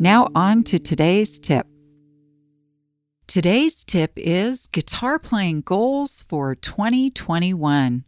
Now, on to today's tip. Today's tip is guitar playing goals for 2021.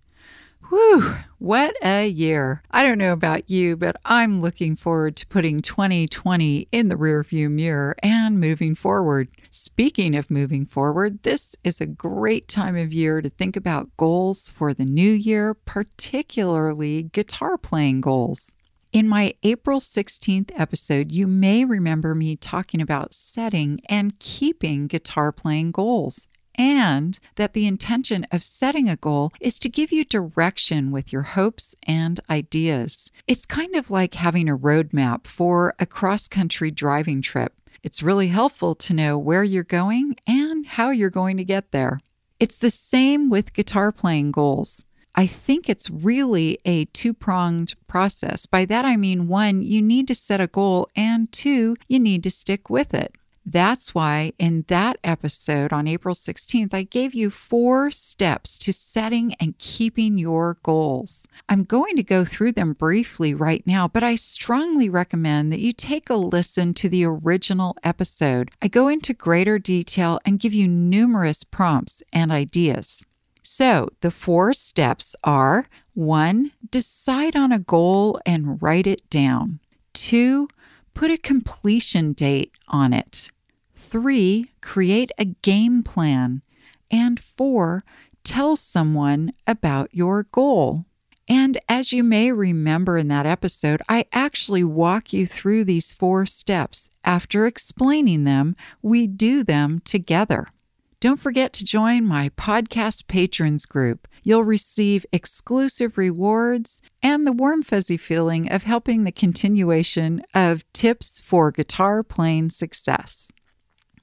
Whew, what a year. I don't know about you, but I'm looking forward to putting 2020 in the rearview mirror and moving forward. Speaking of moving forward, this is a great time of year to think about goals for the new year, particularly guitar playing goals. In my April 16th episode, you may remember me talking about setting and keeping guitar playing goals, and that the intention of setting a goal is to give you direction with your hopes and ideas. It's kind of like having a roadmap for a cross country driving trip. It's really helpful to know where you're going and how you're going to get there. It's the same with guitar playing goals. I think it's really a two pronged process. By that, I mean one, you need to set a goal, and two, you need to stick with it. That's why in that episode on April 16th, I gave you four steps to setting and keeping your goals. I'm going to go through them briefly right now, but I strongly recommend that you take a listen to the original episode. I go into greater detail and give you numerous prompts and ideas. So, the four steps are one, decide on a goal and write it down. Two, put a completion date on it. Three, create a game plan. And four, tell someone about your goal. And as you may remember in that episode, I actually walk you through these four steps. After explaining them, we do them together. Don't forget to join my podcast patrons group. You'll receive exclusive rewards and the warm, fuzzy feeling of helping the continuation of tips for guitar playing success.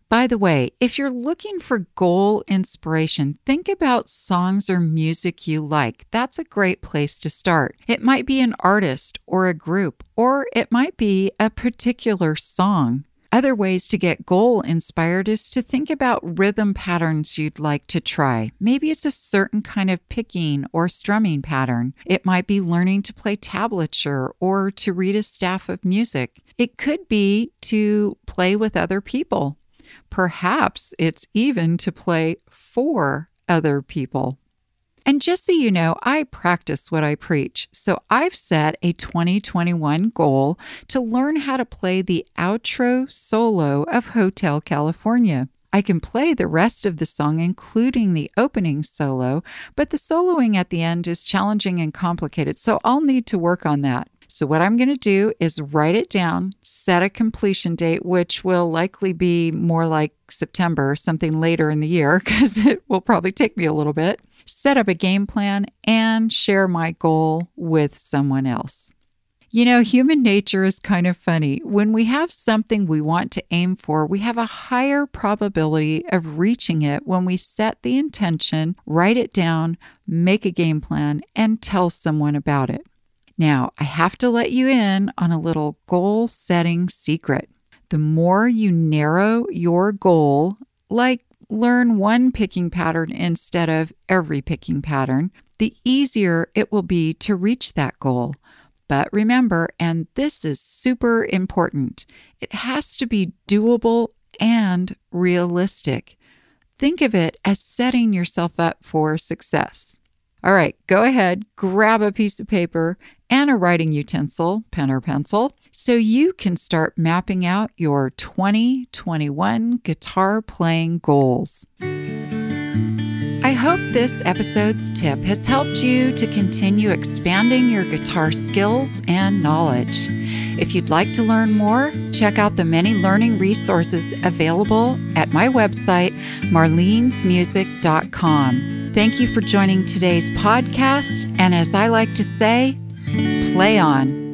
By the way, if you're looking for goal inspiration, think about songs or music you like. That's a great place to start. It might be an artist or a group, or it might be a particular song. Other ways to get goal inspired is to think about rhythm patterns you'd like to try. Maybe it's a certain kind of picking or strumming pattern. It might be learning to play tablature or to read a staff of music. It could be to play with other people. Perhaps it's even to play for other people. And just so you know, I practice what I preach. So I've set a 2021 goal to learn how to play the outro solo of Hotel California. I can play the rest of the song, including the opening solo, but the soloing at the end is challenging and complicated, so I'll need to work on that. So, what I'm going to do is write it down, set a completion date, which will likely be more like September, something later in the year, because it will probably take me a little bit, set up a game plan, and share my goal with someone else. You know, human nature is kind of funny. When we have something we want to aim for, we have a higher probability of reaching it when we set the intention, write it down, make a game plan, and tell someone about it. Now, I have to let you in on a little goal setting secret. The more you narrow your goal, like learn one picking pattern instead of every picking pattern, the easier it will be to reach that goal. But remember, and this is super important, it has to be doable and realistic. Think of it as setting yourself up for success. All right, go ahead, grab a piece of paper and a writing utensil, pen or pencil, so you can start mapping out your 2021 guitar playing goals. I hope this episode's tip has helped you to continue expanding your guitar skills and knowledge. If you'd like to learn more, check out the many learning resources available at my website, marlenesmusic.com. Thank you for joining today's podcast, and as I like to say, play on.